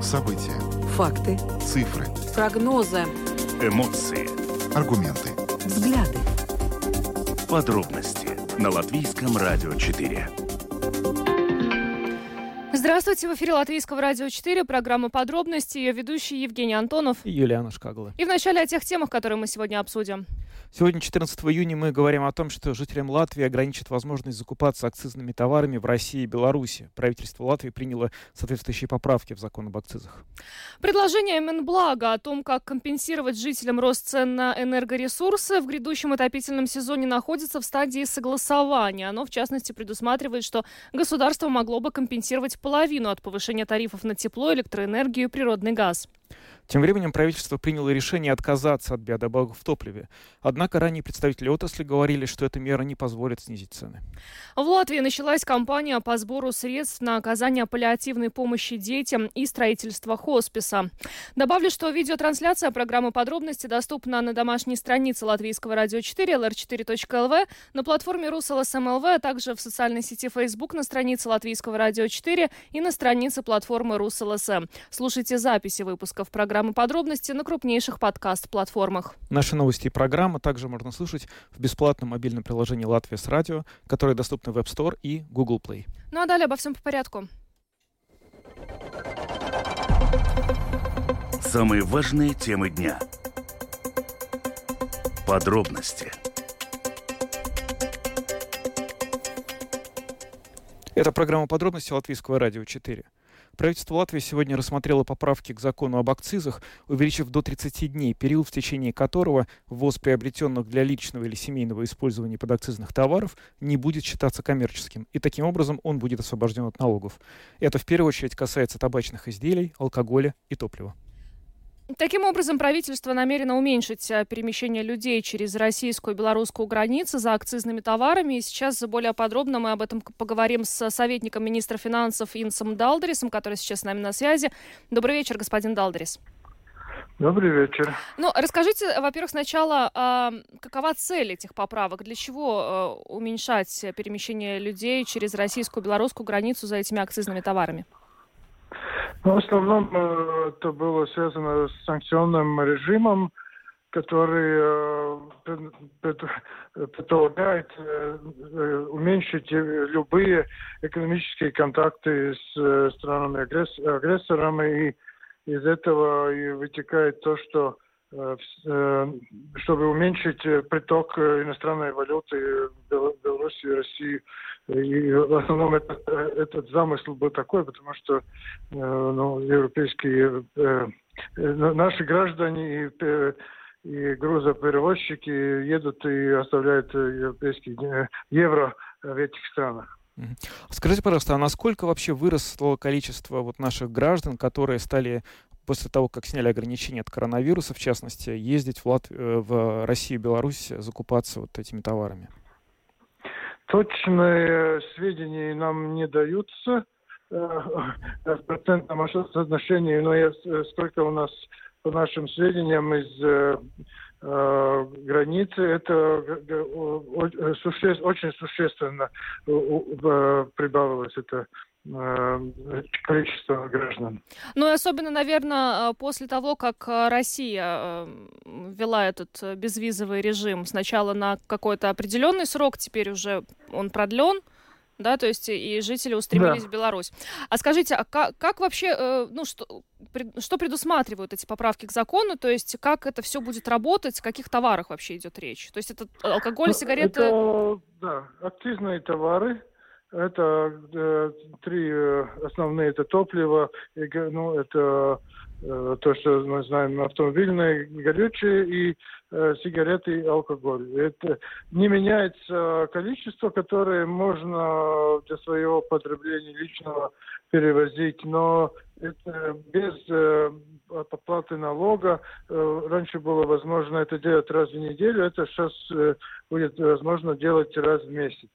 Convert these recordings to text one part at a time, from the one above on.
События. Факты. Цифры. Прогнозы. Эмоции. Аргументы. Взгляды. Подробности на Латвийском радио 4. Здравствуйте, в эфире Латвийского радио 4, программа «Подробности», ее ведущий Евгений Антонов. И Юлиана Шкагла. И вначале о тех темах, которые мы сегодня обсудим. Сегодня, 14 июня, мы говорим о том, что жителям Латвии ограничат возможность закупаться акцизными товарами в России и Беларуси. Правительство Латвии приняло соответствующие поправки в закон об акцизах. Предложение Минблага о том, как компенсировать жителям рост цен на энергоресурсы в грядущем отопительном сезоне находится в стадии согласования. Оно, в частности, предусматривает, что государство могло бы компенсировать половину от повышения тарифов на тепло, электроэнергию и природный газ. Тем временем правительство приняло решение отказаться от биодобавок в топливе. Однако ранее представители отрасли говорили, что эта мера не позволит снизить цены. В Латвии началась кампания по сбору средств на оказание паллиативной помощи детям и строительство хосписа. Добавлю, что видеотрансляция программы «Подробности» доступна на домашней странице Латвийского радио 4, lr4.lv, на платформе РусЛСМЛВ, а также в социальной сети Facebook на странице Латвийского радио 4 и на странице платформы РусЛСМ. Слушайте записи выпусков программы «Подробности» на крупнейших подкаст-платформах. Наши новости и программы также можно слушать в бесплатном мобильном приложении «Латвия с радио», которое доступно в App Store и Google Play. Ну а далее обо всем по порядку. Самые важные темы дня. Подробности. Это программа «Подробности» Латвийского радио 4. Правительство Латвии сегодня рассмотрело поправки к закону об акцизах, увеличив до 30 дней период, в течение которого ввоз приобретенных для личного или семейного использования подакцизных товаров не будет считаться коммерческим, и таким образом он будет освобожден от налогов. Это в первую очередь касается табачных изделий, алкоголя и топлива. Таким образом, правительство намерено уменьшить э, перемещение людей через российскую и белорусскую границу за акцизными товарами. И сейчас более подробно мы об этом поговорим с советником министра финансов Инсом Далдерисом, который сейчас с нами на связи. Добрый вечер, господин Далдерис. Добрый вечер. Ну, расскажите, во-первых, сначала, а, какова цель этих поправок? Для чего а, уменьшать перемещение людей через российскую и белорусскую границу за этими акцизными товарами? Ну, в основном э, это было связано с санкционным режимом, который э, предполагает э, уменьшить любые экономические контакты с странами агрессорами, и из этого и вытекает то, что чтобы уменьшить приток иностранной валюты в Беларуси и России и в основном этот, этот замысел был такой, потому что э, ну, европейские э, э, наши граждане и, и грузоперевозчики едут и оставляют европейские евро в этих странах. Скажите, пожалуйста, а насколько вообще выросло количество вот наших граждан, которые стали после того, как сняли ограничения от коронавируса, в частности, ездить в, Лат... в Россию и Беларусь, закупаться вот этими товарами? Точные сведения нам не даются э, в процентном соотношении, но я, сколько у нас по нашим сведениям из э, э границы, это очень существенно прибавилось это Э, количество граждан. Ну и особенно, наверное, э, после того, как э, Россия ввела этот безвизовый режим сначала на какой-то определенный срок, теперь уже он продлен, да, то есть и жители устремились да. в Беларусь. А скажите, а как, как вообще, ну, что, что предусматривают эти поправки к закону, то есть как это все будет работать, о каких товарах вообще идет речь? То есть это алкоголь, ну, сигареты? Это, да, акцизные товары, это э, три э, основные, это топливо, и, ну, это э, то, что мы знаем, автомобильные, горючие и э, сигареты и алкоголь. Это не меняется количество, которое можно для своего потребления личного перевозить, но это без э, оплаты налога. Э, раньше было возможно это делать раз в неделю, это сейчас э, будет возможно делать раз в месяц.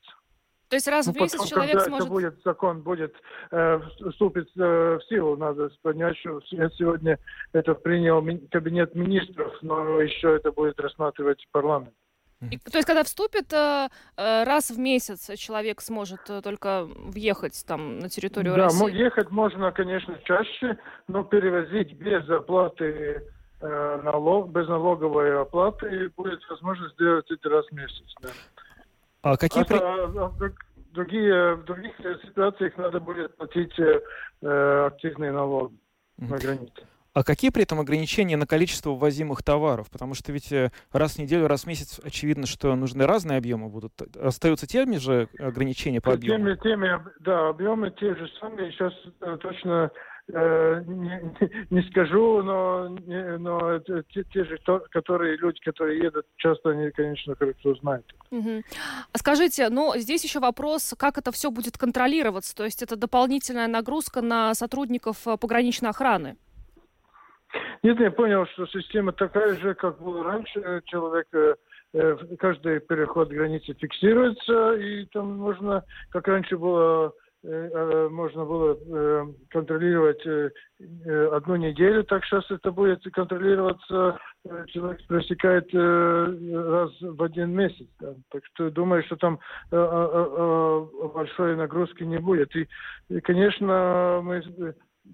То есть раз ну, в месяц потом, человек когда сможет... Это будет, закон будет э, вступит э, в силу, надо понять, что сегодня это принял кабинет министров, но еще это будет рассматривать парламент. И, то есть, когда вступит, э, э, раз в месяц человек сможет э, только въехать там на территорию да, России? Да, ехать можно, конечно, чаще, но перевозить без оплаты э, налог, без налоговой оплаты будет возможно сделать это раз в месяц. Да. А какие... А, при... а, а, другие, в других ситуациях надо будет платить э, акцизный налог mm-hmm. на границе. А какие при этом ограничения на количество ввозимых товаров? Потому что ведь э, раз в неделю, раз в месяц очевидно, что нужны разные объемы будут. Остаются теми же ограничения по объему? Теми, теми, да, объемы те же самые. Сейчас э, точно э, не, не скажу, но, не, но те, те же, которые люди, которые едут, часто они, конечно, хорошо знают. Угу. А скажите, ну здесь еще вопрос, как это все будет контролироваться? То есть это дополнительная нагрузка на сотрудников пограничной охраны? Нет, я понял, что система такая же, как была раньше. Человек э, э, каждый переход границы фиксируется, и там можно, как раньше было, э, можно было контролировать одну неделю, так сейчас это будет контролироваться, человек просекает раз в один месяц. Да. Так что думаю, что там большой нагрузки не будет. И, и конечно, мы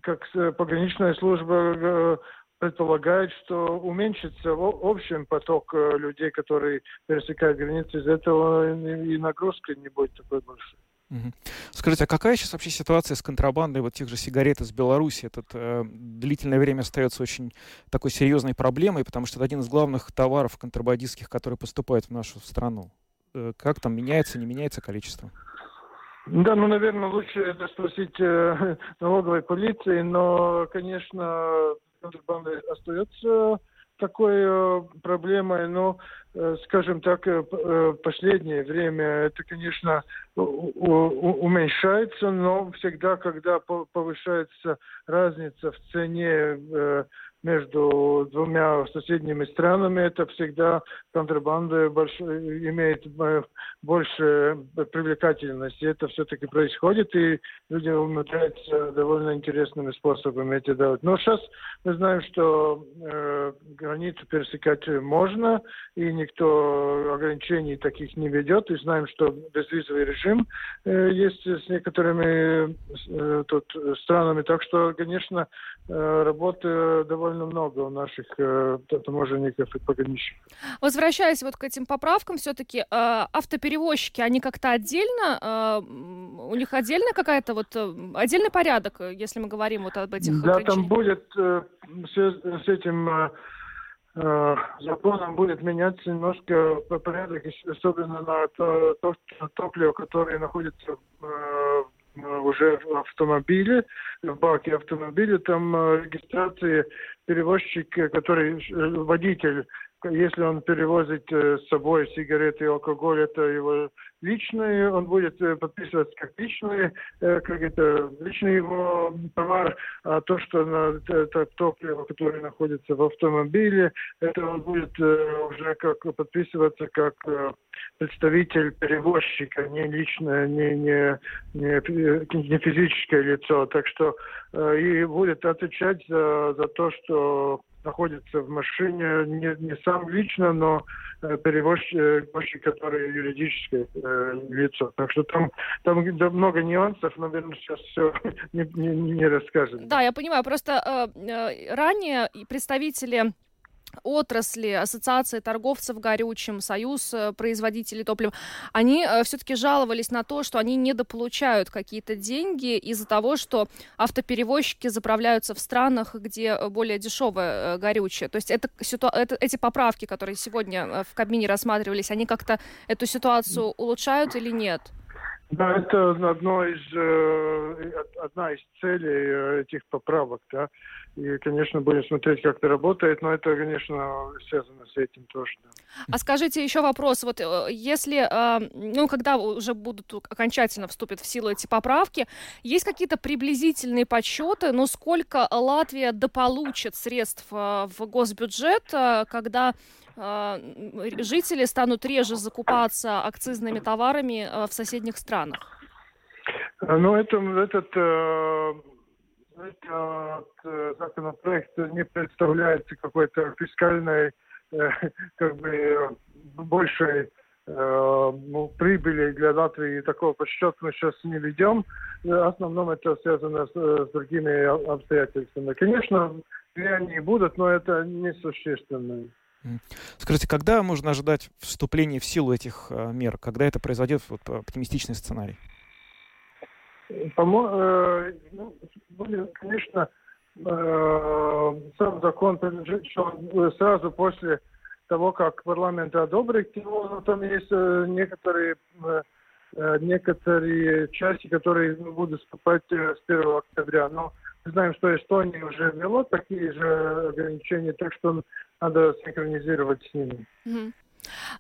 как пограничная служба предполагает, что уменьшится в общем поток э, людей, которые пересекают границы, из этого и нагрузка не будет такой большой. Скажите, а какая сейчас вообще ситуация с контрабандой вот тех же сигарет из Беларуси? Это э, длительное время остается очень такой серьезной проблемой, потому что это один из главных товаров контрабандистских, которые поступают в нашу страну. Э, как там меняется, не меняется количество? Да, ну, наверное, лучше это спросить э, налоговой полиции, но, конечно, контрабанда остается такой э, проблемой, но, э, скажем так, э, последнее время это, конечно, уменьшается, но всегда, когда повышается разница в цене между двумя соседними странами, это всегда контрабанда больш... имеет э, больше привлекательности. Это все-таки происходит, и люди умудряются довольно интересными способами это делать. Но сейчас мы знаем, что э, границу пересекать можно, и никто ограничений таких не ведет, и знаем, что безвизовый режим э, есть с некоторыми э, тут странами. Так что, конечно, э, работы довольно много у наших э, таможенников и пограничников. Возвращаясь вот к этим поправкам, все-таки э, автоперевозчики, они как-то отдельно, э, у них отдельно какая-то вот, э, отдельный порядок, если мы говорим вот об этих Да, там будет э, с, с этим... Э, э законом будет меняться немножко порядок, особенно на то, то топливо, которое находится э, уже в автомобиле, в баке автомобиля, там э, регистрации перевозчик, который водитель если он перевозит э, с собой сигареты и алкоголь, это его личные, он будет э, подписываться как личный, э, как это личный его товар, а то, что это топливо, которое находится в автомобиле, это он будет уже как подписываться как представитель перевозчика, не личное, не, не, не, не физическое лицо. Так что и будет отвечать за, за то, что находится в машине не, не сам лично, но э, перевозчик, который юридическое э, лицо. Так что там, там много нюансов, наверное, сейчас все не, не, не расскажем. Да, я понимаю. Просто э, э, ранее представители отрасли, ассоциации торговцев горючим, союз э, производителей топлива, они э, все-таки жаловались на то, что они недополучают какие-то деньги из-за того, что автоперевозчики заправляются в странах, где э, более дешевое горючее. То есть это, это, эти поправки, которые сегодня в Кабмине рассматривались, они как-то эту ситуацию улучшают или нет? Да, это одно из, одна из целей этих поправок, да. И, конечно, будем смотреть, как это работает, но это, конечно, связано с этим тоже. Да. А скажите еще вопрос. Вот э, если, э, ну, когда уже будут окончательно вступят в силу эти поправки, есть какие-то приблизительные подсчеты, ну, сколько Латвия дополучит средств э, в госбюджет, когда жители станут реже закупаться акцизными товарами в соседних странах? Ну, это, этот этот э, законопроект не представляет какой-то фискальной как бы большей ну, прибыли для Латвии такого подсчета мы сейчас не ведем. В основном это связано с, с другими обстоятельствами. Конечно, они будут, но это несущественно. Скажите, когда можно ожидать вступления в силу этих мер? Когда это произойдет, вот, оптимистичный сценарий? По-моему, э, ну, конечно, э, сам закон сразу после того, как парламент одобрит его, но там есть э, некоторые э, некоторые части, которые будут вступать с 1 октября. Но знаем, что Эстония уже ввела такие же ограничения, так что надо синхронизировать с ними. Mm-hmm.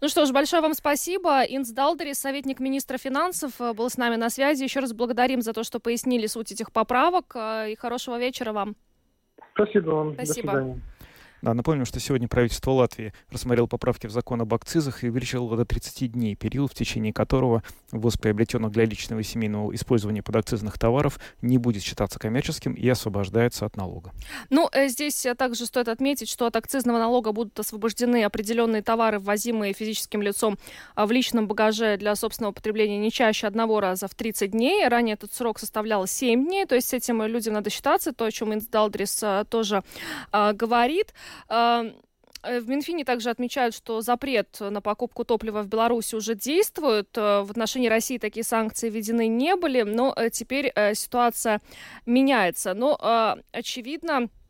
Ну что ж, большое вам спасибо. Инс Далдери, советник министра финансов, э, был с нами на связи. Еще раз благодарим за то, что пояснили суть этих поправок. Э, и хорошего вечера вам. Спасибо вам. Спасибо. До свидания. Да, напомним, что сегодня правительство Латвии рассмотрело поправки в закон об акцизах и увеличило до 30 дней период, в течение которого ввоз приобретенных для личного и семейного использования подакцизных товаров не будет считаться коммерческим и освобождается от налога. Ну, э, здесь также стоит отметить, что от акцизного налога будут освобождены определенные товары, ввозимые физическим лицом а, в личном багаже для собственного потребления не чаще одного раза в 30 дней. Ранее этот срок составлял 7 дней, то есть с этим людям надо считаться, то, о чем Инсдалдрис а, тоже а, говорит. Э, в Минфине также отмечают, что запрет на покупку топлива в Беларуси уже действует. Э, в отношении России такие санкции введены не были, но э, теперь ситуация меняется. Но, очевидно, Э,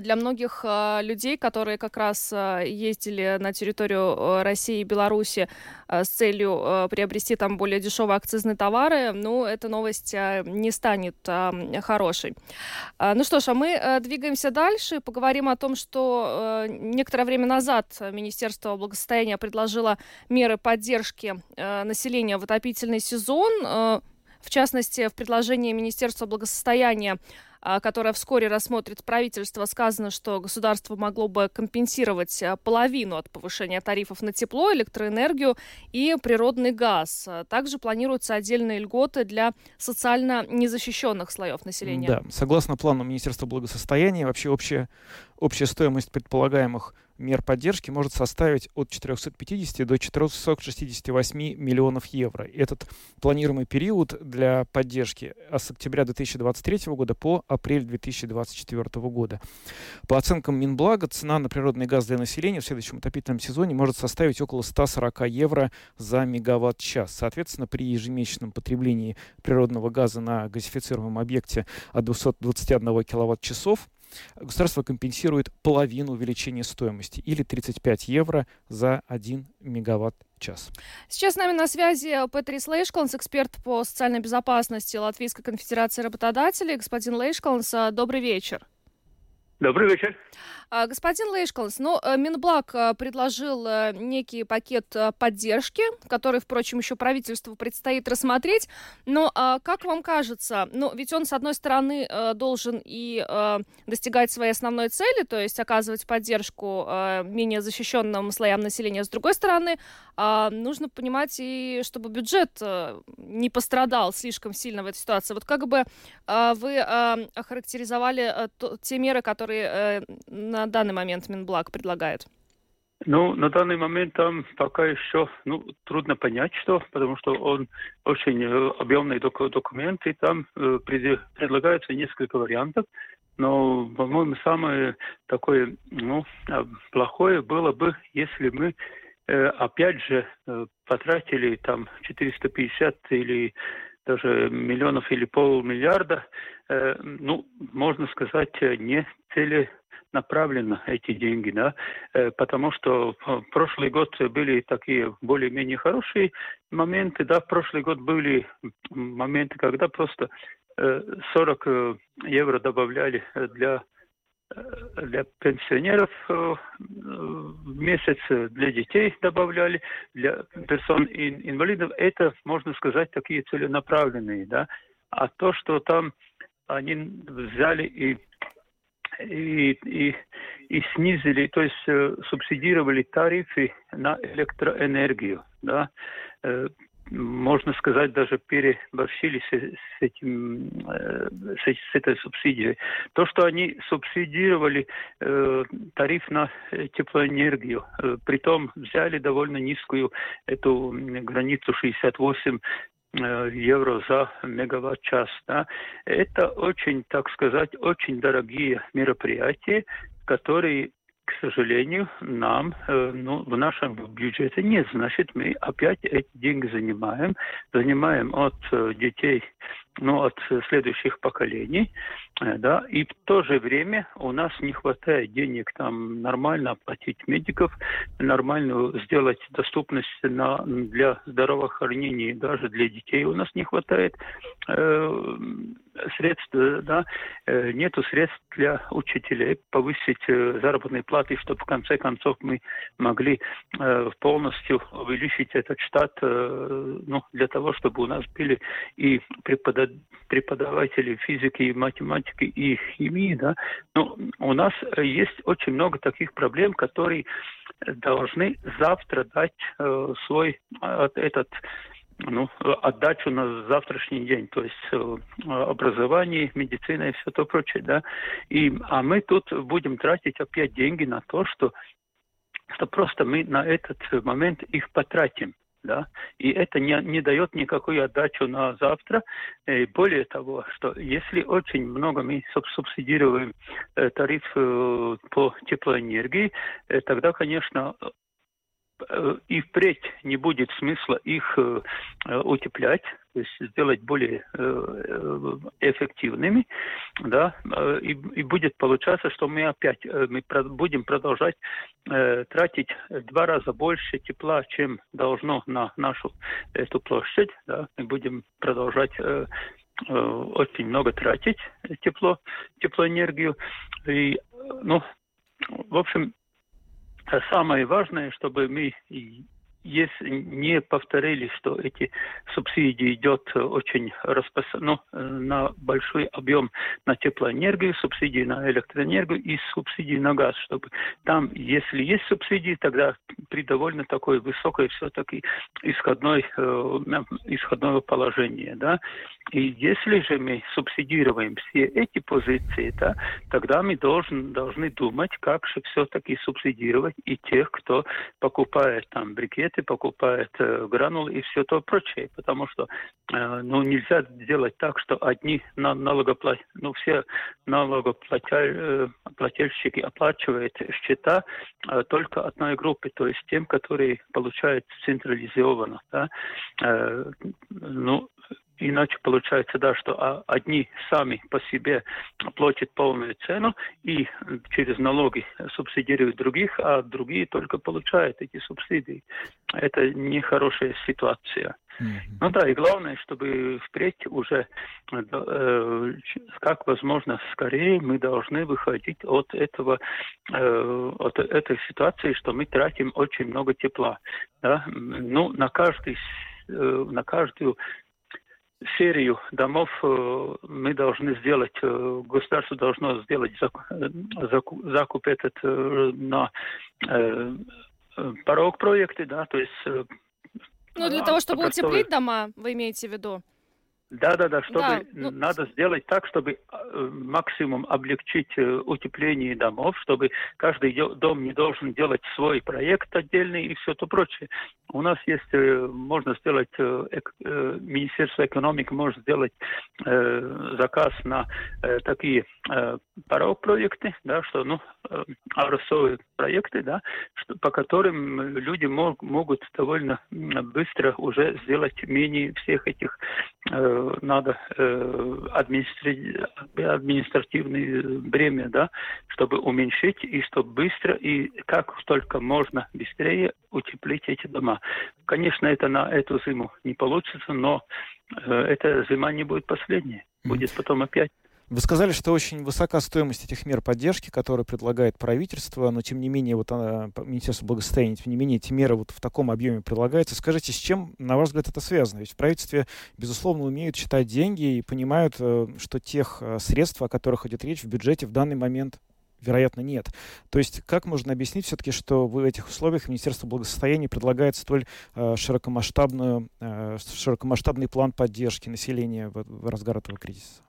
для многих э, людей, которые как раз э, ездили на территорию России и Беларуси с целью приобрести там более дешевые акцизные товары, ну, эта новость не станет хорошей. Ну что ж, а мы двигаемся дальше, поговорим о том, что некоторое время назад Министерство благосостояния предложило меры поддержки населения в отопительный сезон. В частности, в предложении Министерства благосостояния а, которая вскоре рассмотрит правительство, сказано, что государство могло бы компенсировать а, половину от повышения тарифов на тепло, электроэнергию и природный газ. Также планируются отдельные льготы для социально незащищенных слоев населения. Да, согласно плану Министерства благосостояния, вообще общая, общая стоимость предполагаемых мер поддержки может составить от 450 до 468 миллионов евро. Этот планируемый период для поддержки с октября 2023 года по апрель 2024 года. По оценкам Минблага, цена на природный газ для населения в следующем отопительном сезоне может составить около 140 евро за мегаватт-час. Соответственно, при ежемесячном потреблении природного газа на газифицируемом объекте от 221 киловатт-часов государство компенсирует половину увеличения стоимости или 35 евро за 1 мегаватт-час. Сейчас с нами на связи Петрис Лейшкалнс, эксперт по социальной безопасности Латвийской конфедерации работодателей. Господин Лейшкалнс, добрый вечер. Добрый вечер. А, господин Лейшкалс, ну, э, Минблаг э, предложил э, некий пакет поддержки, который, впрочем, еще правительству предстоит рассмотреть. Но а, как вам кажется, ну, ведь он, с одной стороны, должен и достигать своей основной цели, то есть оказывать поддержку менее защищенным слоям населения, с другой стороны, а, нужно понимать и чтобы бюджет не пострадал слишком сильно в этой ситуации. Вот как бы вы охарактеризовали те меры, которые на на данный момент Минблаг предлагает? Ну, на данный момент там пока еще ну, трудно понять, что, потому что он очень э, объемный док документ, и там э, предлагается несколько вариантов. Но, по-моему, самое такое ну, а, плохое было бы, если мы э, опять же э, потратили там 450 или даже миллионов или полмиллиарда, э, ну, можно сказать, не цели направленно эти деньги, да, э, потому что прошлый год были такие более-менее хорошие моменты, да, прошлый год были моменты, когда просто 40 э, евро добавляли для для пенсионеров в месяц, для детей добавляли, для персон инвалидов, это, можно сказать, такие целенаправленные, да. А то, что там они взяли и и, и, и снизили, то есть э, субсидировали тарифы на электроэнергию. Да? Э, можно сказать, даже переборщили с, с, этим, э, с, с этой субсидией. То, что они субсидировали э, тариф на теплоэнергию, э, притом взяли довольно низкую эту границу 68 э, евро за мегаватт-час. Да. Это очень, так сказать, очень дорогие мероприятия, которые к сожалению, нам э, ну, в нашем бюджете нет. Значит, мы опять эти деньги занимаем, занимаем от э, детей, ну, от следующих поколений, э, да, и в то же время у нас не хватает денег там нормально оплатить медиков, нормально сделать доступность на, для здравоохранения, даже для детей у нас не хватает э, средств, да, э, нету средств для учителей повысить э, заработные платы, чтобы в конце концов мы могли э, полностью увеличить этот штат, ну, для того, чтобы у нас были и преподаватели физики, и математики, и химии, да. Но у нас есть очень много таких проблем, которые должны завтра дать свой этот ну, отдачу на завтрашний день, то есть э, образование, медицина и все то прочее, да. И, а мы тут будем тратить опять деньги на то, что, что просто мы на этот момент их потратим. Да? И это не, не дает никакой отдачу на завтра. И более того, что если очень много мы субсидируем э, тариф э, по теплоэнергии, э, тогда, конечно, и впредь не будет смысла их э, э, утеплять, то есть сделать более эффективными, да, и, и будет получаться, что мы опять мы будем продолжать тратить два раза больше тепла, чем должно на нашу эту площадь, да, мы будем продолжать очень много тратить тепло, теплоэнергию. И, ну, в общем, самое важное, чтобы мы если не повторили, что эти субсидии идет очень распос... ну, на большой объем на теплоэнергию, субсидии на электроэнергию и субсидии на газ, чтобы там, если есть субсидии, тогда при довольно такой высокой все-таки исходной, э, исходного положения, да, и если же мы субсидируем все эти позиции, да, тогда мы должен, должны думать, как же все-таки субсидировать и тех, кто покупает там брикеты, покупает э, гранулы и все то прочее. Потому что э, ну, нельзя делать так, что одни на, налогоплат... ну, все налогоплательщики э, оплачивают счета только одной группе, то есть тем, которые получают централизованно. Да? Ну, Иначе получается, да, что а, одни сами по себе платят полную цену и через налоги субсидируют других, а другие только получают эти субсидии. Это нехорошая ситуация. Mm-hmm. Ну да, и главное, чтобы впредь уже э, как возможно скорее мы должны выходить от этого, э, от этой ситуации, что мы тратим очень много тепла. Да? Ну, на каждый э, на каждую серию домов э, мы должны сделать, э, государство должно сделать закуп, закуп этот э, на порог проекты, да, то есть... Ну, для того, чтобы утеплить дома, вы имеете в виду? Да, да, да, чтобы да, ну... надо сделать так, чтобы э, максимум облегчить э, утепление домов, чтобы каждый дом не должен делать свой проект отдельный и все то прочее. У нас есть, э, можно сделать, Министерство экономики может сделать заказ на такие порог проекты, да, что, ну, образцовые проекты, да, что, по которым люди мог, могут довольно быстро уже сделать менее всех этих надо э, административное бремя, да, чтобы уменьшить и чтобы быстро и как только можно быстрее утеплить эти дома. Конечно, это на эту зиму не получится, но э, эта зима не будет последней. Будет потом опять. Вы сказали, что очень высока стоимость этих мер поддержки, которые предлагает правительство, но тем не менее, вот она, Министерство благосостояния, тем не менее, эти меры вот в таком объеме предлагаются. Скажите, с чем, на ваш взгляд, это связано? Ведь в правительстве, безусловно, умеют считать деньги и понимают, э, что тех э, средств, о которых идет речь в бюджете в данный момент, Вероятно, нет. То есть как можно объяснить все-таки, что в этих условиях Министерство благосостояния предлагает столь э, широкомасштабную, э, широкомасштабный план поддержки населения в, в разгар этого кризиса?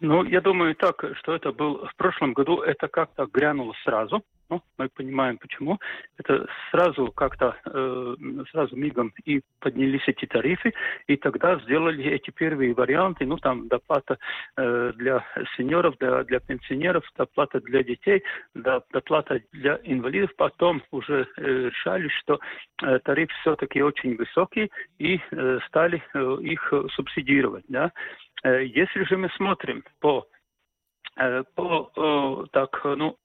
Ну, я думаю так, что это был в прошлом году, это как-то грянуло сразу. Ну, мы понимаем, почему. Это сразу как-то, э, сразу мигом и поднялись эти тарифы, и тогда сделали эти первые варианты, ну, там, доплата э, для сеньоров, для, для пенсионеров, доплата для детей, доплата для инвалидов. Потом уже э, решали, что э, тариф все-таки очень высокий, и э, стали э, их субсидировать, да. Э, если же мы смотрим по э, по э, так ну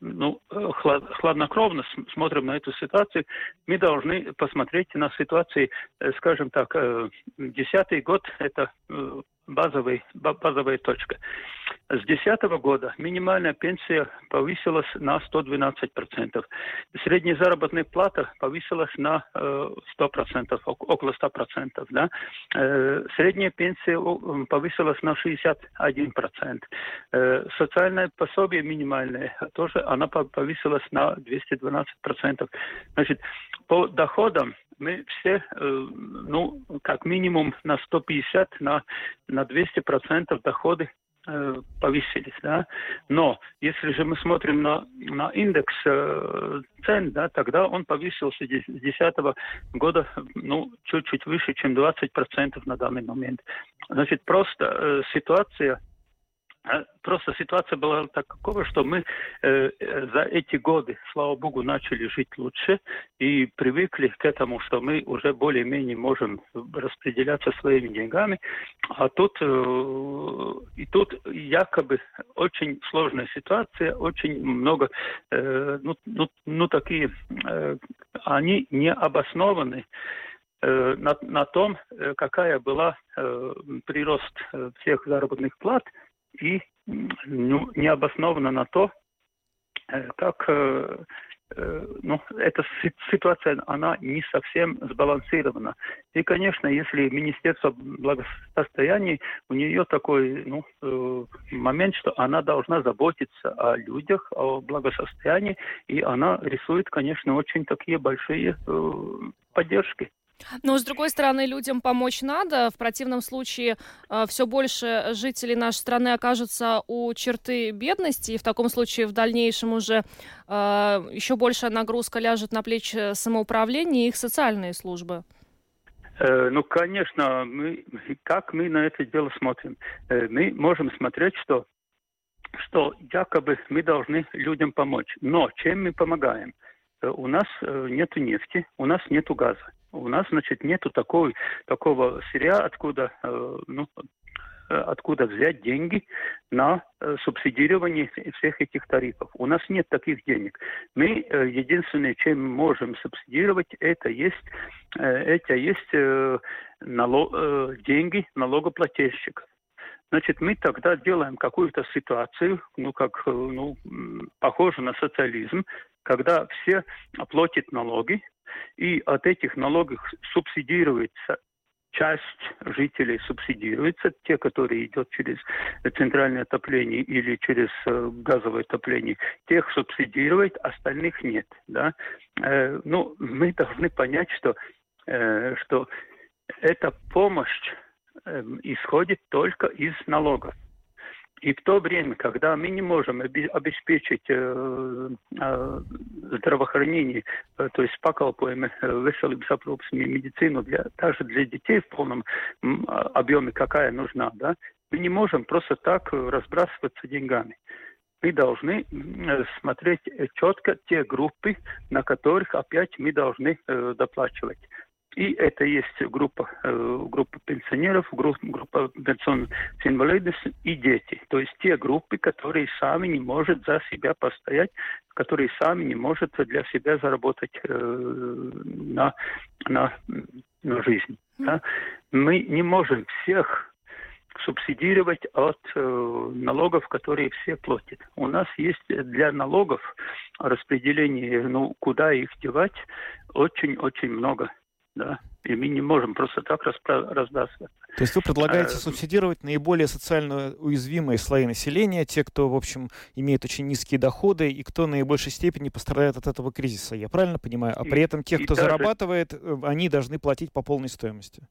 ну, хладнокровно смотрим на эту ситуацию, мы должны посмотреть на ситуацию, скажем так, десятый год – это базовый, базовая точка. С 2010 года минимальная пенсия повысилась на 112%. Средняя заработная плата повысилась на 100%, около 100%. Да? Средняя пенсия повысилась на 61%. Социальное пособие минимальное тоже она повысилась на 212%. Значит, по доходам мы все, э, ну, как минимум на 150, на, на 200% доходы э, повысились, да. Но если же мы смотрим на, на индекс э, цен, да, тогда он повысился с 2010 года, ну, чуть-чуть выше, чем 20% на данный момент. Значит, просто э, ситуация просто ситуация была такого, что мы э, за эти годы, слава богу, начали жить лучше и привыкли к этому, что мы уже более-менее можем распределяться своими деньгами. А тут э, и тут якобы очень сложная ситуация, очень много, э, ну, ну, ну такие, э, они не обоснованы э, на, на том, э, какая была э, прирост э, всех заработных плат – и ну, не обосновано на то, э, как э, э, ну, эта ситуация, она не совсем сбалансирована. И, конечно, если Министерство благосостояния, у нее такой ну, момент, что она должна заботиться о людях, о благосостоянии, и она рисует, конечно, очень такие большие поддержки. Но, с другой стороны, людям помочь надо. В противном случае э, все больше жителей нашей страны окажутся у черты бедности, и в таком случае в дальнейшем уже э, еще большая нагрузка ляжет на плечи самоуправления и их социальные службы. Э, ну, конечно, мы, как мы на это дело смотрим? Мы можем смотреть, что, что якобы мы должны людям помочь. Но чем мы помогаем? У нас нет нефти, у нас нет газа у нас, значит, нету такой, такого сырья, откуда, э, ну, э, откуда взять деньги на э, субсидирование всех этих тарифов. У нас нет таких денег. Мы э, единственное, чем можем субсидировать, это есть, это есть налог, деньги налогоплательщиков. Значит, мы тогда делаем какую-то ситуацию, ну, как, ну, похоже на социализм, когда все платят налоги, и от этих налогов субсидируется часть жителей субсидируется, те, которые идут через центральное отопление или через э, газовое отопление, тех субсидирует, остальных нет. Да? Э, ну, мы должны понять, что, э, что эта помощь э, исходит только из налогов. И в то время, когда мы не можем обеспечить э, э, здравоохранение, э, то есть pakalpojumi veselības aprūpas медицину для, даже для детей в полном объеме, какая нужна, да, мы не можем просто так разбрасываться деньгами. Мы должны смотреть четко те группы, на которых опять мы должны доплачивать. И это есть группа, э, группа пенсионеров, группа, группа пенсионных инвалидов и дети. То есть те группы, которые сами не могут за себя постоять, которые сами не могут для себя заработать э, на, на, на жизнь. Да? Мы не можем всех субсидировать от э, налогов, которые все платят. У нас есть для налогов распределение, ну, куда их девать, очень-очень много да. И мы не можем просто так раздаться. То есть вы предлагаете а, субсидировать наиболее социально уязвимые слои населения, те, кто, в общем, имеет очень низкие доходы и кто наибольшей степени пострадает от этого кризиса. Я правильно понимаю? А при этом тех, кто даже... зарабатывает, э, они должны платить по полной стоимости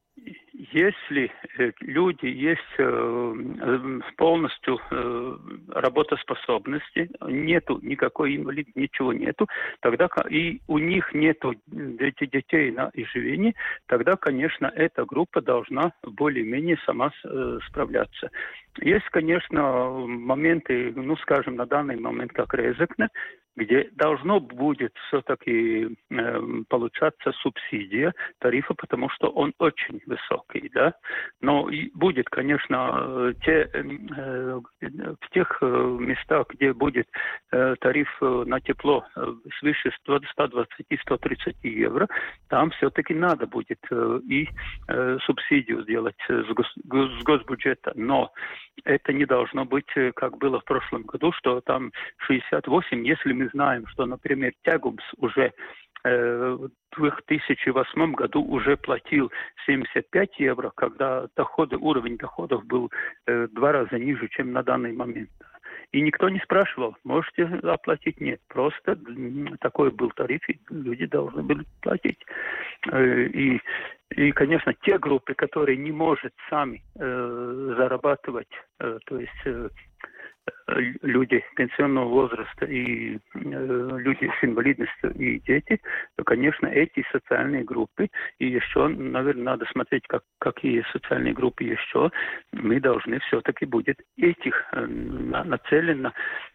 если э, люди есть э, полностью э, работоспособности, нету никакой инвалид, ничего нету, тогда и у них нету этих детей на изживение, тогда, конечно, эта группа должна более-менее сама справляться. Есть, конечно, моменты, ну, скажем, на данный момент, как Резекне, где должно будет все-таки э, получаться субсидия тарифа, потому что он очень высокий, да. Но будет, конечно, те, э, в тех э, местах, где будет э, тариф э, на тепло э, свыше 120-130 евро, там все-таки надо будет э, и э, субсидию сделать с, гос, с госбюджета. Но это не должно быть, э, как было в прошлом году, что там 68, если мы знаем, что, например, Тягумс уже э, в 2008 году уже платил 75 евро, когда доходы, уровень доходов был э, два раза ниже, чем на данный момент. И никто не спрашивал, можете оплатить? Нет. Просто такой был тариф, и люди должны были платить. Э, и, и конечно, те группы, которые не могут сами э, зарабатывать, э, то есть э, люди пенсионного возраста и э, люди с инвалидностью и дети, то, конечно, эти социальные группы, и еще, наверное, надо смотреть, как, какие социальные группы еще, мы должны все-таки будет этих э, нацеленно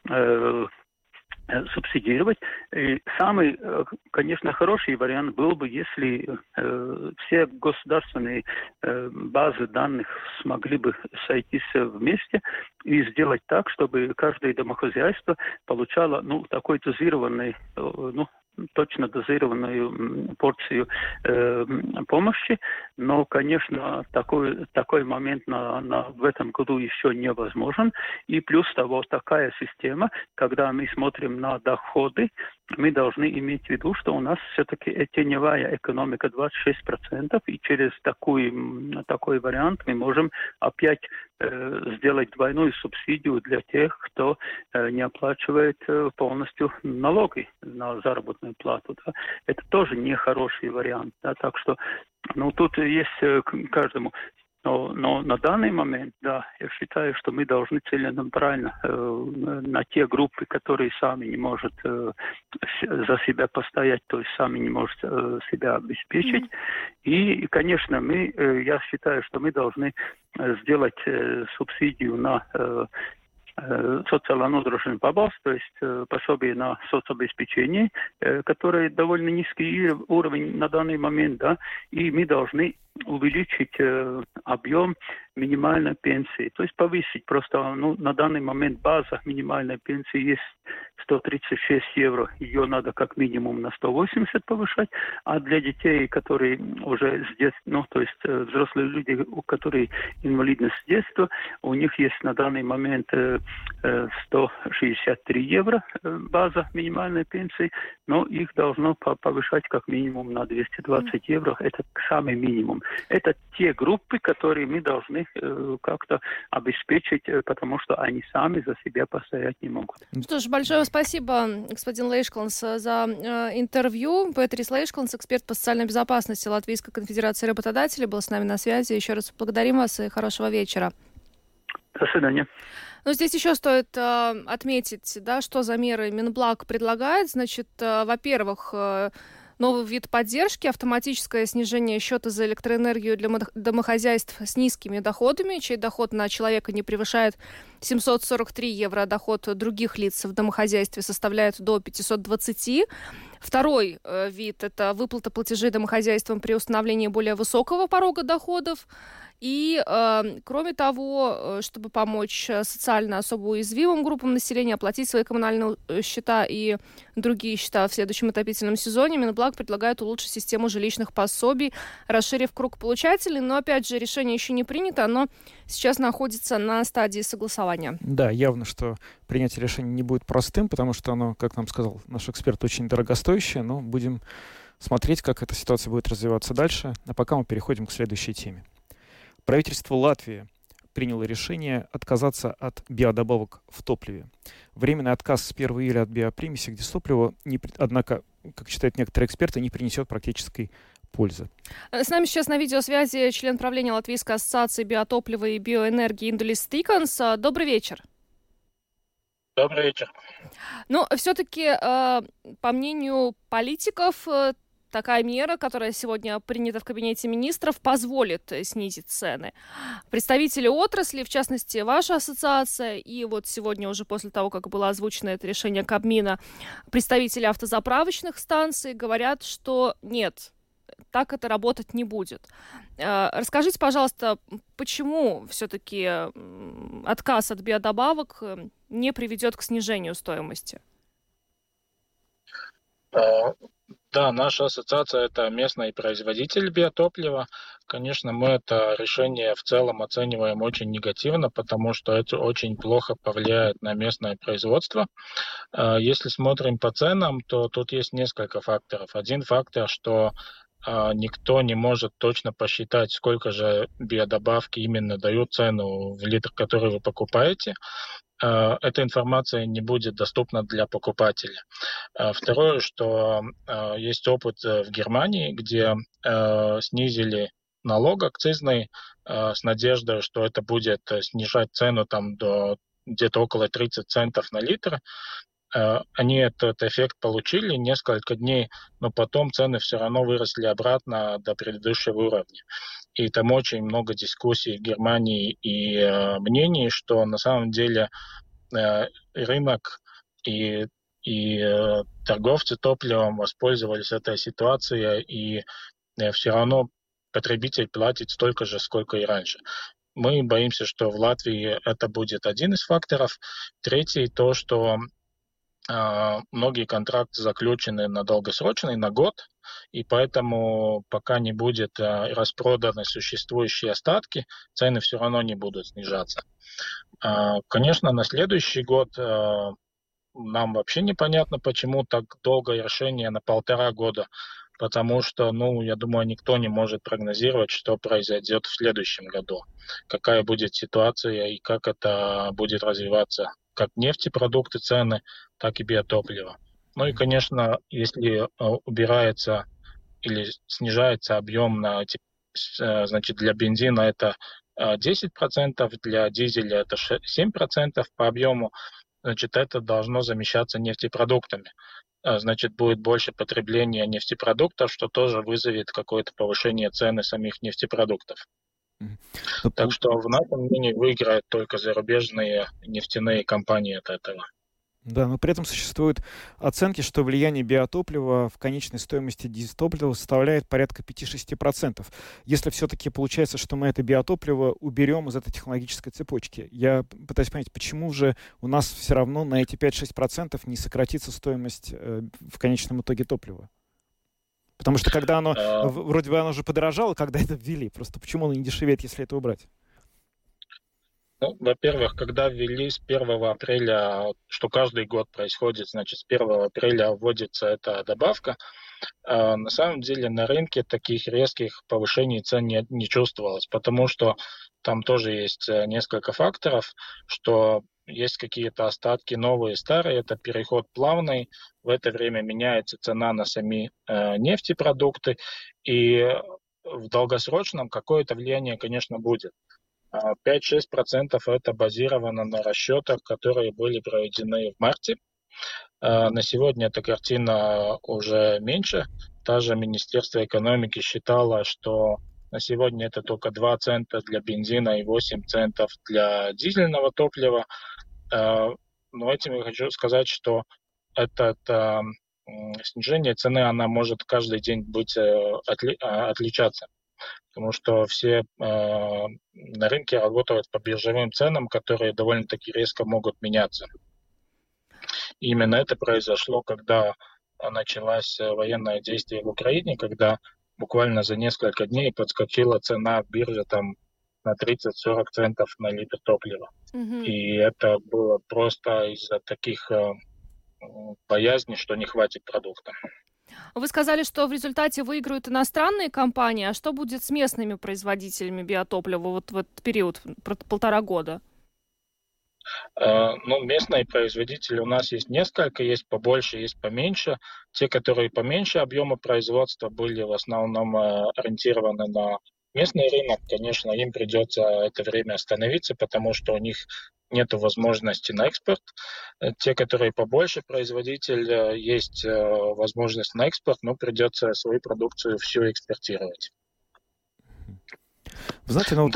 э, Э, субсидировать. И самый, э, конечно, хороший вариант был бы, если э, все государственные э, базы данных смогли бы сойтись вместе и сделать так, чтобы каждое домохозяйство получало ну, такой дозированный э, ну, точно дозированную порцию э, помощи, но, конечно, такой, такой момент на, на, в этом году еще невозможен. И плюс того, такая система, когда мы смотрим на доходы, мы должны иметь в виду, что у нас все-таки теневая экономика 26%, и через такой, такой вариант мы можем опять э, сделать двойную субсидию для тех, кто э, не оплачивает э, полностью налоги на заработную плату. Да. Это тоже не хороший вариант. Да. Так что ну, тут есть э, каждому но, но на данный момент, да, я считаю, что мы должны целенаправленно э, на те группы, которые сами не могут э, за себя постоять, то есть сами не могут э, себя обеспечить. Mm-hmm. И, конечно, мы, э, я считаю, что мы должны э, сделать э, субсидию на э, э социально нудрошен побас, то есть э, пособие на соцобеспечение, э, которое довольно низкий уровень на данный момент, да, и мы должны увеличить э, объем минимальной пенсии, то есть повысить просто, ну, на данный момент база минимальной пенсии есть 136 евро, ее надо как минимум на 180 повышать, а для детей, которые уже с детства, ну, то есть э, взрослые люди, у которых инвалидность с детства, у них есть на данный момент э, 163 э, евро э, база минимальной пенсии, но их должно повышать как минимум на 220 евро, это самый минимум. Это те группы, которые мы должны э, как-то обеспечить, э, потому что они сами за себя постоять не могут. Ну что ж, большое спасибо, господин Лейшкланс, за э, интервью. Петрис Лейшкланс, эксперт по социальной безопасности Латвийской конфедерации работодателей, был с нами на связи. Еще раз благодарим вас и хорошего вечера. До свидания. Но здесь еще стоит э, отметить, да, что за меры Минблаг предлагает. Значит, э, во-первых, э, Новый вид поддержки – автоматическое снижение счета за электроэнергию для домохозяйств с низкими доходами, чей доход на человека не превышает 743 евро, а доход других лиц в домохозяйстве составляет до 520. Второй э, вид – это выплата платежей домохозяйствам при установлении более высокого порога доходов. И, э, кроме того, э, чтобы помочь э, социально особо уязвимым группам населения оплатить свои коммунальные счета и другие счета в следующем отопительном сезоне, Минблаг предлагает улучшить систему жилищных пособий, расширив круг получателей. Но, опять же, решение еще не принято, оно сейчас находится на стадии согласования. Да, явно, что принятие решения не будет простым, потому что оно, как нам сказал наш эксперт, очень дорогостоящее, но будем смотреть, как эта ситуация будет развиваться дальше. А пока мы переходим к следующей теме. Правительство Латвии приняло решение отказаться от биодобавок в топливе. Временный отказ с 1 июля от биопримеси к дистопливу, не, однако, как считают некоторые эксперты, не принесет практической пользы. Э, с нами сейчас на видеосвязи член правления Латвийской ассоциации биотоплива и биоэнергии Индулис Тиканс. Добрый вечер. Добрый вечер. Ну, все-таки, э, по мнению политиков, э, такая мера, которая сегодня принята в Кабинете министров, позволит снизить цены. Представители отрасли, в частности, ваша ассоциация, и вот сегодня уже после того, как было озвучено это решение Кабмина, представители автозаправочных станций говорят, что нет, так это работать не будет. Э, расскажите, пожалуйста, почему все-таки отказ от биодобавок э, не приведет к снижению стоимости? Э, да, наша ассоциация – это местный производитель биотоплива. Конечно, мы это решение в целом оцениваем очень негативно, потому что это очень плохо повлияет на местное производство. Если смотрим по ценам, то тут есть несколько факторов. Один фактор, что никто не может точно посчитать, сколько же биодобавки именно дают цену в литр, который вы покупаете. А, эта информация не будет доступна для покупателя. А, второе, что есть опыт э, в Германии, где снизили налог акцизный с надеждой, что это будет э, снижать цену там до где-то около 30 центов на литр. Э, они этот эффект получили несколько дней, но потом цены все равно выросли обратно до предыдущего уровня. И там очень много дискуссий в Германии и э, мнений, что на самом деле э, рынок и, и э, торговцы топливом воспользовались этой ситуацией, и э, все равно потребитель платит столько же, сколько и раньше. Мы боимся, что в Латвии это будет один из факторов. Третий, то, что многие контракты заключены на долгосрочный, на год, и поэтому пока не будет а, распроданы существующие остатки, цены все равно не будут снижаться. А, конечно, на следующий год нам вообще непонятно, почему так долгое решение на полтора года, потому что, ну, я думаю, никто не может прогнозировать, что произойдет в следующем году, какая будет ситуация и как это будет развиваться как нефтепродукты цены, так и биотопливо. Ну и, конечно, если э, убирается или снижается объем на, э, значит, для бензина это 10%, э, для дизеля это 7% по объему, значит, это должно замещаться нефтепродуктами. Значит, будет больше потребления нефтепродуктов, что тоже вызовет какое-то повышение цены самих нефтепродуктов. Ну, так что в нашем мнении выиграют только зарубежные нефтяные компании от этого. Да, но при этом существуют оценки, что влияние биотоплива в конечной стоимости дизтоплива составляет порядка 5-6%. Если все-таки получается, что мы это биотопливо уберем из этой технологической цепочки, я пытаюсь понять, почему же у нас все равно на эти 5-6% не сократится стоимость э, в конечном итоге топлива? Потому что когда оно, а... вроде бы оно уже подорожало, когда это ввели. Просто почему оно не дешевеет, если это убрать? Ну, во-первых, когда ввели с 1 апреля, что каждый год происходит, значит, с 1 апреля вводится эта добавка, э, на самом деле на рынке таких резких повышений цен не, не чувствовалось, потому что там тоже есть э, несколько факторов, что есть какие-то остатки новые, старые, это переход плавный, в это время меняется цена на сами э, нефтепродукты, и в долгосрочном какое-то влияние, конечно, будет. 5-6% а это базировано на расчетах, которые были проведены в марте. А, на сегодня эта картина уже меньше. Та же Министерство экономики считало, что на сегодня это только 2 цента для бензина и 8 центов для дизельного топлива. А, но этим я хочу сказать, что это, это снижение цены, она может каждый день быть э, отли, отличаться потому что все э, на рынке работают по биржевым ценам, которые довольно-таки резко могут меняться. И именно это произошло, когда началось военное действие в Украине, когда буквально за несколько дней подскочила цена биржи там на 30-40 центов на литр топлива. Mm-hmm. И это было просто из-за таких э, боязней, что не хватит продукта. Вы сказали, что в результате выиграют иностранные компании. А что будет с местными производителями биотоплива вот в этот период, полтора года? Э, ну, местные производители у нас есть несколько, есть побольше, есть поменьше. Те, которые поменьше объема производства, были в основном э, ориентированы на местный рынок. Конечно, им придется это время остановиться, потому что у них нет возможности на экспорт. Э, те, которые побольше производитель, есть возможность на экспорт, но придется свою продукцию всю экспортировать. Знаете, ну...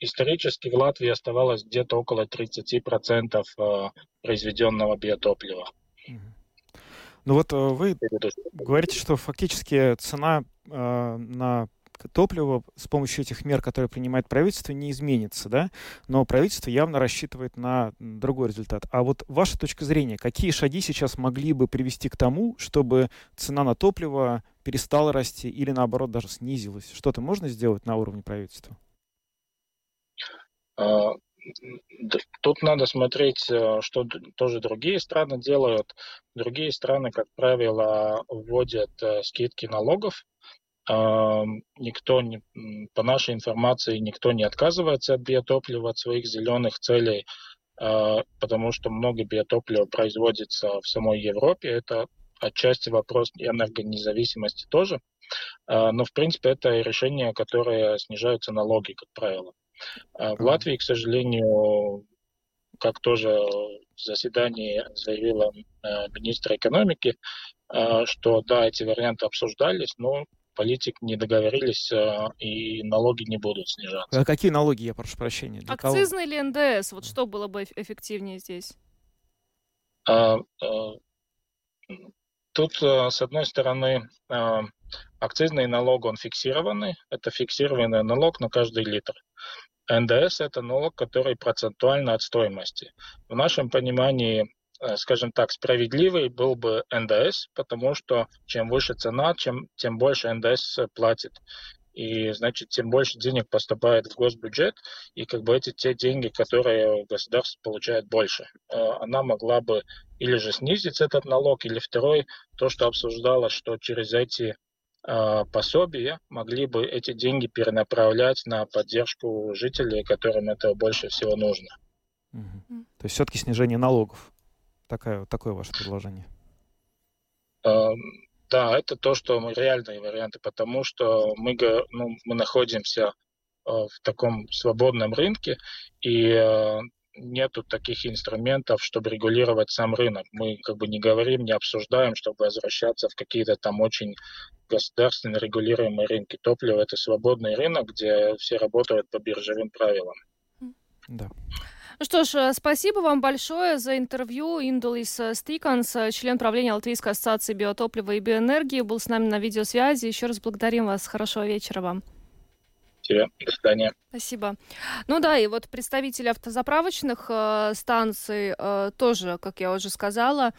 Исторически в Латвии оставалось где-то около 30% э, произведенного биотоплива. Ну вот э, вы говорите, что фактически цена э, на топливо с помощью этих мер, которые принимает правительство, не изменится, да? Но правительство явно рассчитывает на другой результат. А вот ваша точка зрения, какие шаги сейчас могли бы привести к тому, чтобы цена на топливо перестала расти или наоборот даже снизилась? Что-то можно сделать на уровне правительства? А, тут надо смотреть, э, что тоже другие страны делают. Другие страны, как правило, вводят э, скидки налогов. А, никто, не, по нашей информации, никто не отказывается от биотоплива, от своих зеленых целей, а, потому что много биотоплива производится в самой Европе. Это отчасти вопрос энергонезависимости тоже. Но, в принципе, это решение, которое снижаются налоги, как правило. А в Латвии, к сожалению, как тоже в заседании заявила э, министр экономики, э, что да, эти варианты обсуждались, но политик не договорились, э, и налоги не будут снижаться. А какие налоги, я прошу прощения? Для Акцизный кого? или НДС? Вот что было бы эффективнее здесь? А, а, тут, с одной стороны, акцизный налог, он фиксированный. Это фиксированный налог на каждый литр. НДС – это налог, который процентуально от стоимости. В нашем понимании, э, скажем так, справедливый был бы НДС, потому что чем выше цена, чем, тем больше НДС платит. И, значит, тем больше денег поступает в госбюджет, и как бы эти те деньги, которые государство получает больше. Э, она могла бы или же снизить этот налог, или второй, то, что обсуждалось, что через эти пособия могли бы эти деньги перенаправлять на поддержку жителей, которым это больше всего нужно. Угу. То есть все-таки снижение налогов. Такое, такое ваше предложение. Да, это то, что мы реальные варианты, потому что мы, ну, мы находимся uh, в таком свободном рынке, и uh, нету таких инструментов, чтобы регулировать сам рынок. Мы как бы не говорим, не обсуждаем, чтобы возвращаться в какие-то там очень государственно регулируемые рынки. Топливо – это свободный рынок, где все работают по биржевым правилам. Да. Ну что ж, э, спасибо вам большое за интервью. Индулис Стиканс, э, член правления Латвийской ассоциации биотоплива и биоэнергии, был с нами на видеосвязи. Еще раз благодарим вас. Хорошего вечера вам тебе. До свидания. Спасибо. Ну да, и вот представители автозаправочных э, станций э, тоже, как я уже сказала,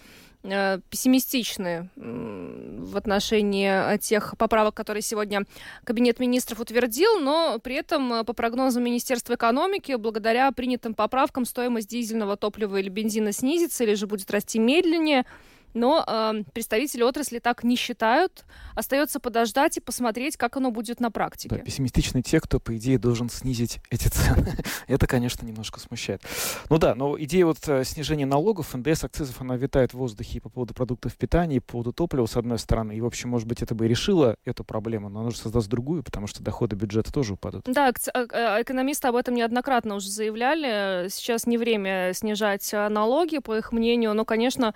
э, пессимистичны в отношении тех поправок, которые сегодня Кабинет министров утвердил, но при этом, э, по прогнозам Министерства экономики, благодаря принятым поправкам стоимость дизельного топлива или бензина снизится или же будет расти медленнее. Но э, представители отрасли так не считают. Остается подождать и посмотреть, как оно будет на практике. Да, пессимистичны те, кто, по идее, должен снизить эти цены. Это, конечно, немножко смущает. Ну да, но идея вот э, снижения налогов, НДС, акцизов, она витает в воздухе и по поводу продуктов питания, и по поводу топлива, с одной стороны. И, в общем, может быть, это бы и решило эту проблему, но оно же создаст другую, потому что доходы бюджета тоже упадут. Да, э, э, экономисты об этом неоднократно уже заявляли. Сейчас не время снижать налоги, по их мнению, но, конечно,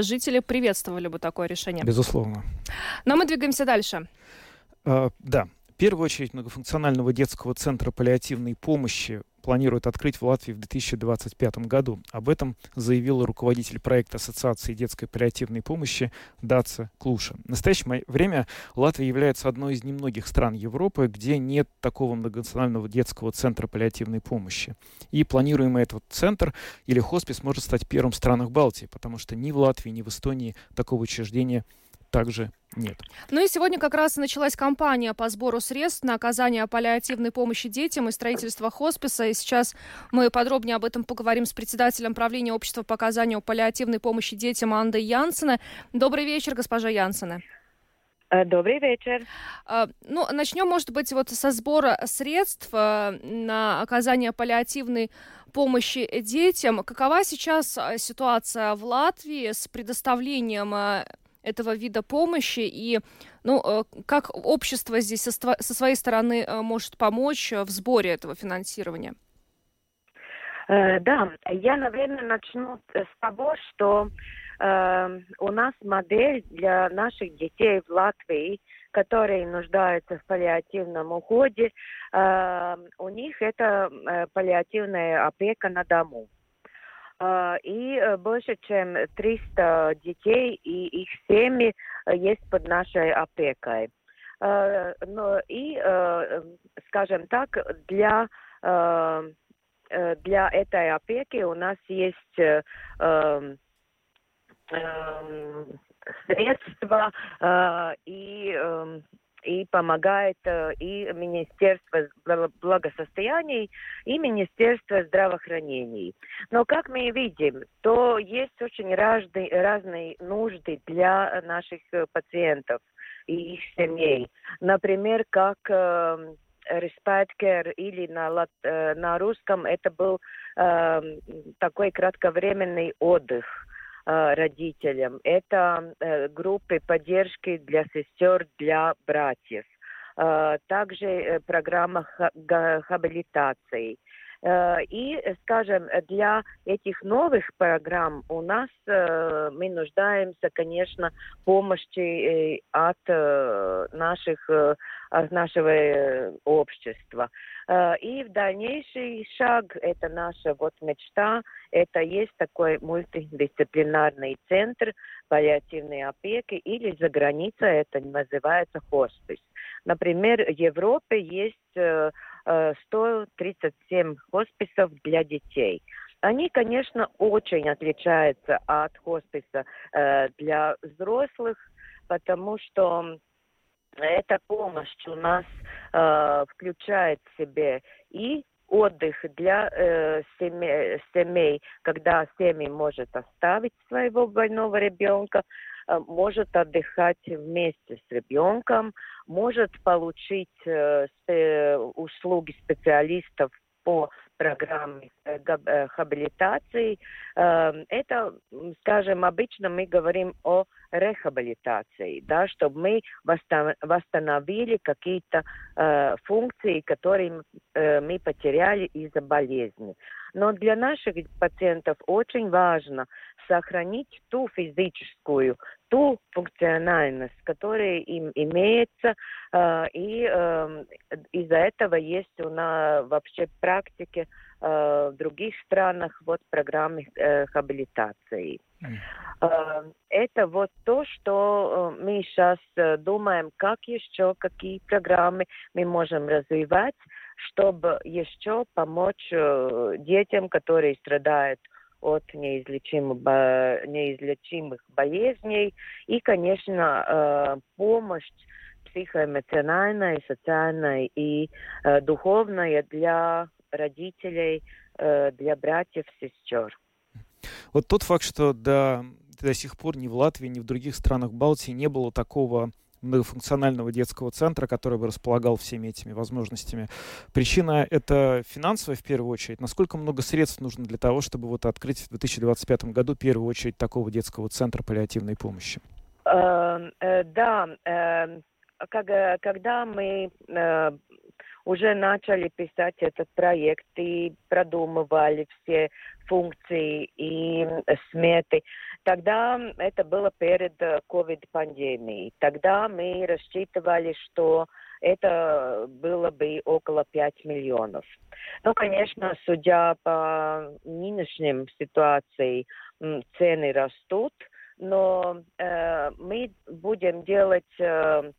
жить жители приветствовали бы такое решение. Безусловно. Но мы двигаемся дальше. Uh, да. В первую очередь многофункционального детского центра паллиативной помощи планируют открыть в Латвии в 2025 году. Об этом заявил руководитель проекта Ассоциации детской паллиативной помощи Даца Клуша. В настоящее время Латвия является одной из немногих стран Европы, где нет такого многонационального детского центра паллиативной помощи. И планируемый этот центр или хоспис может стать первым в странах Балтии, потому что ни в Латвии, ни в Эстонии такого учреждения также нет. Ну и сегодня как раз началась кампания по сбору средств на оказание паллиативной помощи детям и строительство хосписа. И сейчас мы подробнее об этом поговорим с председателем правления общества по оказанию паллиативной помощи детям Андой Янсена. Добрый вечер, госпожа Янсена. Э, добрый вечер. А, ну, начнем, может быть, вот со сбора средств э, на оказание паллиативной помощи детям. Какова сейчас э, ситуация в Латвии с предоставлением этого вида помощи и ну, как общество здесь со, со своей стороны может помочь в сборе этого финансирования? Да, я, наверное, начну с того, что Э, у нас модель для наших детей в Латвии, которые нуждаются в паллиативном уходе, э, у них это э, паллиативная опека на дому. Э, и э, больше чем 300 детей и их семьи э, есть под нашей опекой. Э, но и, э, скажем так, для для этой опеки у нас есть э, э, средства и э, и помогает э, и Министерство благосостояния, и Министерство здравоохранения. Но как мы видим, то есть очень разные, разные нужды для наших э, пациентов и их семей. Например, как э, Респайткер или на, э, на русском это был э, такой кратковременный отдых родителям. Это э, группы поддержки для сестер, для братьев. Э, также программа хабилитации. И, скажем, для этих новых программ у нас мы нуждаемся, конечно, помощи от наших, нашего общества. И в дальнейший шаг, это наша вот мечта, это есть такой мультидисциплинарный центр паллиативной опеки или за границей это называется хоспис. Например, в Европе есть 137 э, хосписов для детей. Они, конечно, очень отличаются от хосписа э, для взрослых, потому что эта помощь у нас э, включает в себе и отдых для э, семей, семей, когда семья может оставить своего больного ребенка, э, может отдыхать вместе с ребенком, может получить э, услуги специалистов по программе э, хабилитации. Эм, это, скажем, обычно мы говорим о рехабилитации, да, чтобы мы восстановили какие-то э, функции, которые э, мы потеряли из-за болезни. Но для наших пациентов очень важно сохранить ту физическую, ту функциональность, которая им имеется, э, и э, из-за этого есть у нас вообще практики э, в других странах вот программы э, хабилитации. Mm. Это вот то, что э, мы сейчас э, думаем, как еще, какие программы мы можем развивать, чтобы еще помочь детям, которые страдают от неизлечимых, неизлечимых болезней. И, конечно, помощь психоэмоциональная, социальная и духовная для родителей, для братьев, сестер. Вот тот факт, что до, до сих пор ни в Латвии, ни в других странах Балтии не было такого многофункционального детского центра, который бы располагал всеми этими возможностями. Причина — это финансовая в первую очередь. Насколько много средств нужно для того, чтобы вот открыть в 2025 году в первую очередь такого детского центра паллиативной помощи? Эм, э, да, э, когда мы э, уже начали писать этот проект и продумывали все функции и сметы. Тогда это было перед COVID-пандемией. Тогда мы рассчитывали, что это было бы около 5 миллионов. Ну, конечно, судя по нынешним ситуации, цены растут, но э, мы будем делать э,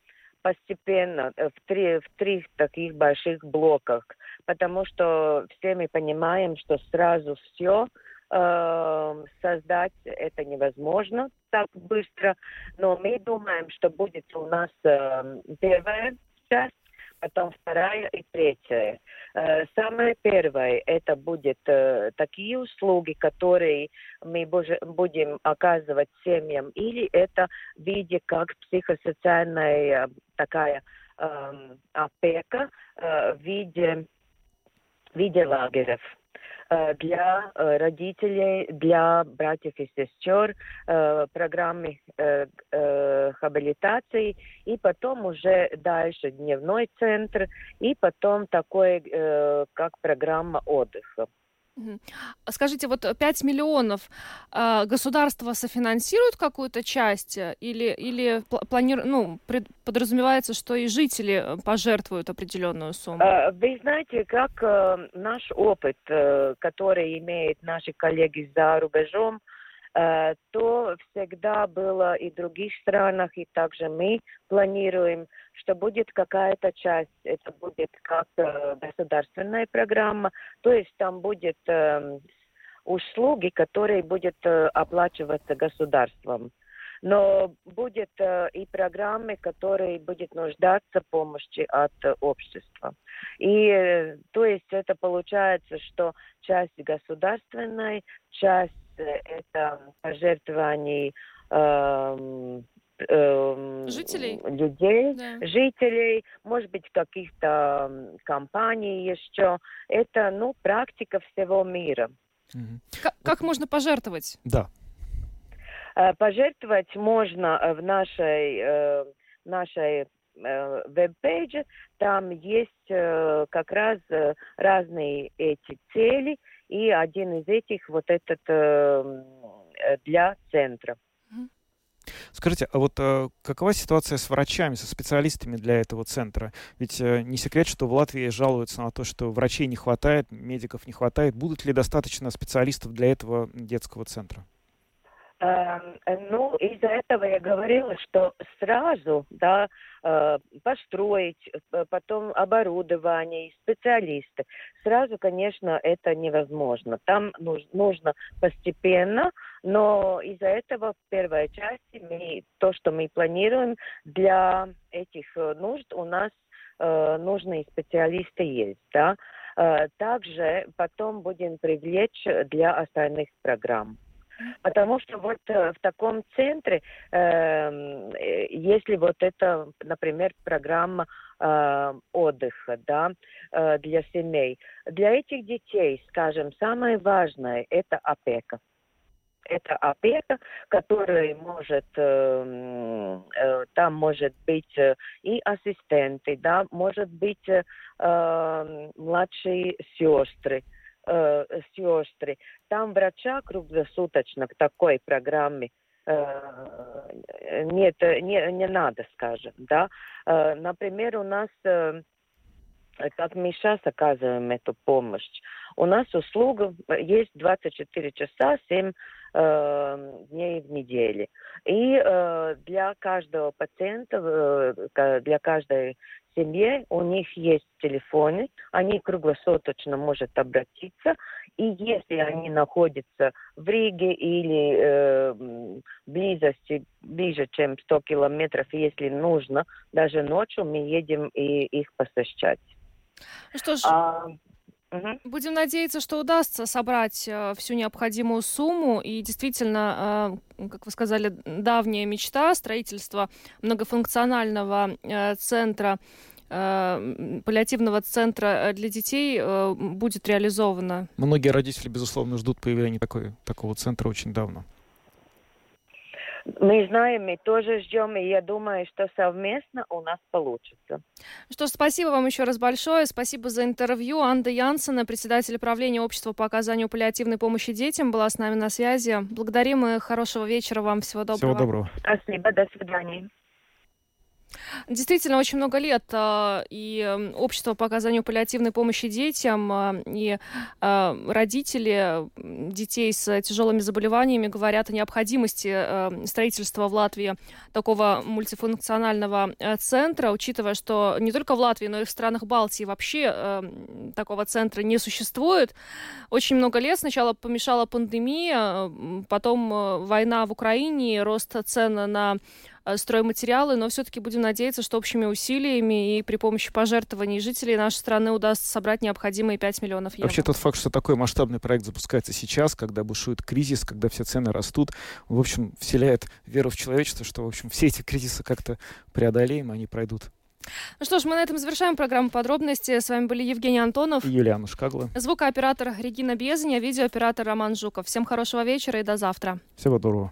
постепенно э, в три, в три таких больших блоках, потому что все мы понимаем, что сразу все э, создать это невозможно так быстро, но мы думаем, что будет у нас э, первая часть, потом вторая и третья. Э, самое первое, это будет э, такие услуги, которые мы будем оказывать семьям, или это в виде как психосоциальная такая эм, опека в виде, виде лагерев. Э, для э, родителей, для братьев и сестер, э, программы хабилитации, и потом уже дальше дневной центр, и потом такой, как программа отдыха. Скажите, вот 5 миллионов э, государство софинансирует какую-то часть э, или, или планирует, ну, пред, подразумевается, что и жители э, пожертвуют определенную сумму? Вы знаете, как э, наш опыт, э, который имеют наши коллеги за рубежом, э, то всегда было и в других странах, и также мы планируем что будет какая-то часть, это будет как государственная программа, то есть там будет э, услуги, которые будут э, оплачиваться государством. Но будет э, и программы, которые будут нуждаться в помощи от общества. И э, то есть это получается, что часть государственной, часть это пожертвований э, э, жителей, людей, да. жителей, может быть, каких-то компаний еще. Это, ну, практика всего мира. Как, как можно пожертвовать? Да. Э, пожертвовать можно э, в нашей, э, нашей веб-пейдже. Там есть как раз разные эти цели, и один из этих вот этот для центра. Скажите, а вот э, какова ситуация с врачами, со специалистами для этого центра? Ведь э, не секрет, что в Латвии жалуются на то, что врачей не хватает, медиков не хватает. Будут ли достаточно специалистов для этого детского центра? Эм, ну, из-за этого я говорила, что сразу, да, э, построить, э, потом оборудование, специалисты, сразу, конечно, это невозможно. Там нужно постепенно, но из-за этого в первой части мы, то, что мы планируем для этих э, нужд, у нас нужные специалисты есть, да. Также потом будем привлечь для остальных программ. Потому что вот э, в таком центре, эм, э, если вот это, например, программа э, отдыха, да, для семей, для этих детей, скажем, самое важное – это опека. Это опека, которая может, э, э, там может быть э, и ассистенты, да, может быть э, э младшие сестры, э, сестры. Там врача круглосуточно к такой программе э, нет, не, не надо, скажем, да. Э, например, у нас э, как мы сейчас оказываем эту помощь. У нас услуга есть 24 часа, 7 э, дней в неделю. И э, для каждого пациента, э, для каждой семьи у них есть телефоны, они круглосуточно могут обратиться, и если они находятся в Риге или э, близости, ближе, чем 100 километров, если нужно, даже ночью мы едем и их посещать. Ну что ж, а, Угу. Будем надеяться, что удастся собрать э, всю необходимую сумму. И действительно, э, как вы сказали, давняя мечта строительства многофункционального э, центра э, паллиативного центра для детей э, будет реализована. Многие родители, безусловно, ждут появления такой, такого центра очень давно. Мы знаем, мы тоже ждем, и я думаю, что совместно у нас получится. Что ж, спасибо вам еще раз большое. Спасибо за интервью. Анда Янсена, председатель правления общества по оказанию паллиативной помощи детям, была с нами на связи. Благодарим и хорошего вечера вам. Всего доброго. Всего доброго. Спасибо. До свидания. Действительно, очень много лет э, и общество по оказанию паллиативной помощи детям, э, и э, родители детей с тяжелыми заболеваниями говорят о необходимости строительства в Латвии такого мультифункционального центра, учитывая, что не только в Латвии, но и в странах Балтии вообще такого центра не существует. Очень много лет сначала помешала пандемия, потом война в Украине, рост цен на стройматериалы, но все-таки будем надеяться, что общими усилиями и при помощи пожертвований жителей нашей страны удастся собрать необходимые 5 миллионов евро. Вообще тот факт, что такой масштабный проект запускается сейчас, когда бушует кризис, когда все цены растут, в общем, вселяет веру в человечество, что, в общем, все эти кризисы как-то преодолеем, они пройдут. Ну что ж, мы на этом завершаем программу подробности. С вами были Евгений Антонов и Юлиана Шкагла. Звукооператор Регина Безня, видеооператор Роман Жуков. Всем хорошего вечера и до завтра. Всего доброго.